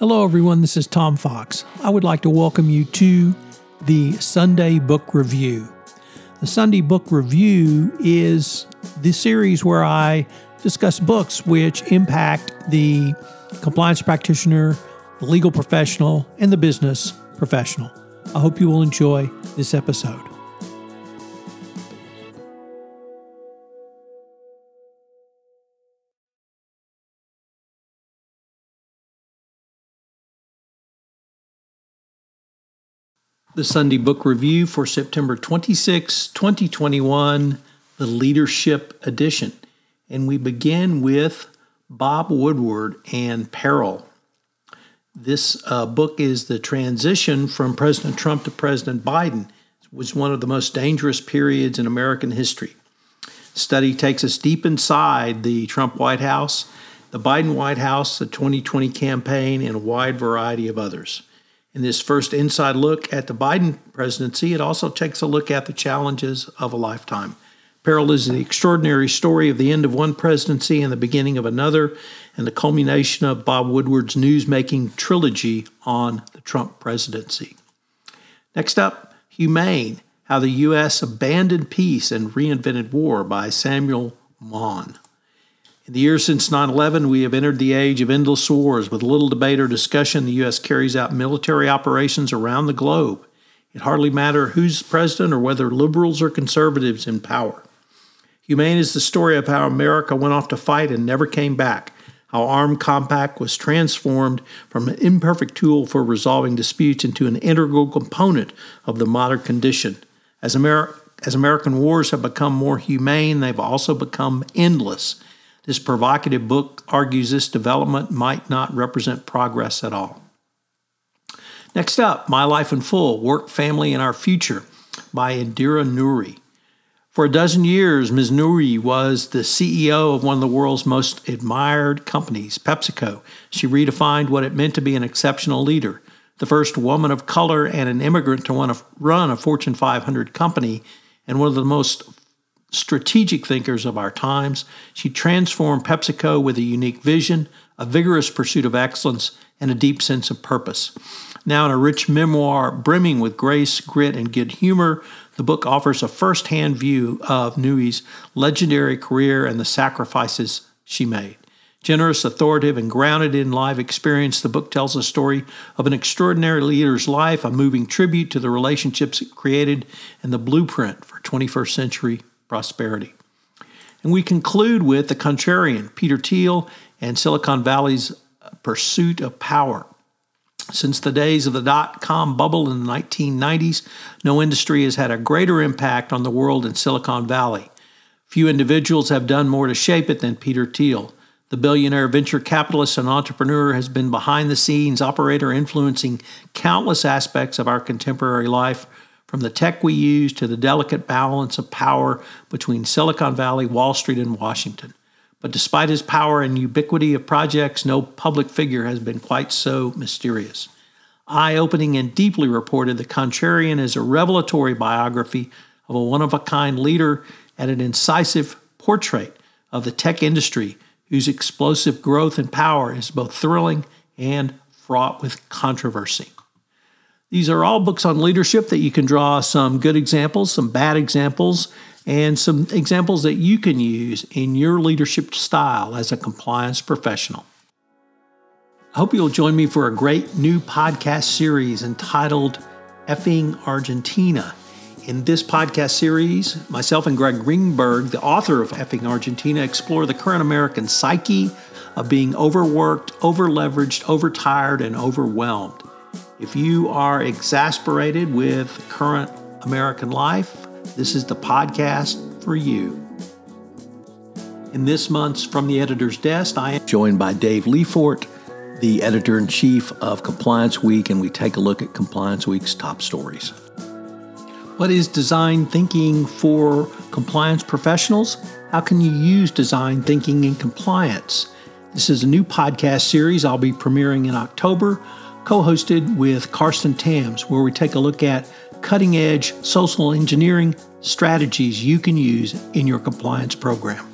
Hello, everyone. This is Tom Fox. I would like to welcome you to the Sunday Book Review. The Sunday Book Review is the series where I discuss books which impact the compliance practitioner, the legal professional, and the business professional. I hope you will enjoy this episode. The Sunday Book Review for September 26, 2021, the Leadership Edition. And we begin with Bob Woodward and Peril. This uh, book is the transition from President Trump to President Biden. It was one of the most dangerous periods in American history. Study takes us deep inside the Trump White House, the Biden White House, the 2020 campaign, and a wide variety of others. In this first inside look at the Biden presidency, it also takes a look at the challenges of a lifetime. Peril is the extraordinary story of the end of one presidency and the beginning of another, and the culmination of Bob Woodward's news-making trilogy on the Trump presidency. Next up, Humane How the U.S. Abandoned Peace and Reinvented War by Samuel Moyn. In the years since 9 11, we have entered the age of endless wars. With little debate or discussion, the U.S. carries out military operations around the globe. It hardly matters who's president or whether liberals or conservatives in power. Humane is the story of how America went off to fight and never came back, how Armed Compact was transformed from an imperfect tool for resolving disputes into an integral component of the modern condition. As, Amer- as American wars have become more humane, they've also become endless this provocative book argues this development might not represent progress at all. Next up, My Life in Full Work, Family, and Our Future by Indra Nooyi. For a dozen years, Ms. Nooyi was the CEO of one of the world's most admired companies, PepsiCo. She redefined what it meant to be an exceptional leader. The first woman of color and an immigrant to run a Fortune 500 company, and one of the most strategic thinkers of our times. She transformed PepsiCo with a unique vision, a vigorous pursuit of excellence, and a deep sense of purpose. Now, in a rich memoir brimming with grace, grit, and good humor, the book offers a first hand view of Nooyi's legendary career and the sacrifices she made. Generous, authoritative, and grounded in live experience, the book tells a story of an extraordinary leader's life, a moving tribute to the relationships it created, and the blueprint for 21st century prosperity. And we conclude with The Contrarian, Peter Thiel, and Silicon Valley's pursuit of power. Since the days of the dot com bubble in the 1990s, no industry has had a greater impact on the world than Silicon Valley. Few individuals have done more to shape it than Peter Thiel. The billionaire venture capitalist and entrepreneur has been behind the scenes operator influencing countless aspects of our contemporary life, from the tech we use to the delicate balance of power between Silicon Valley, Wall Street, and Washington. But despite his power and ubiquity of projects, no public figure has been quite so mysterious. Eye opening and deeply reported, The Contrarian is a revelatory biography of a one of a kind leader and an incisive portrait of the tech industry whose explosive growth and power is both thrilling and fraught with controversy. These are all books on leadership that you can draw some good examples, some bad examples, and some examples that you can use in your leadership style as a compliance professional. I hope you'll join me for a great new podcast series entitled Effing Argentina. In this podcast series, myself and Greg Greenberg, the author of Effing Argentina, explore the current American psyche of being overworked, overleveraged, overtired, and overwhelmed. If you are exasperated with current American life, this is the podcast for you. In this month's From the Editor's Desk, I am joined by Dave Lefort, the editor in chief of Compliance Week, and we take a look at Compliance Week's top stories. What is design thinking for compliance professionals? How can you use design thinking in compliance? This is a new podcast series I'll be premiering in October co hosted with Karsten Tams, where we take a look at cutting edge social engineering strategies you can use in your compliance program.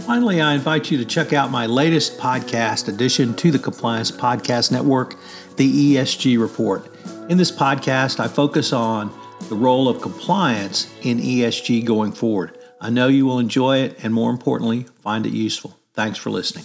Finally, I invite you to check out my latest podcast addition to the Compliance Podcast Network, the ESG Report. In this podcast, I focus on the role of compliance in ESG going forward. I know you will enjoy it and, more importantly, find it useful. Thanks for listening.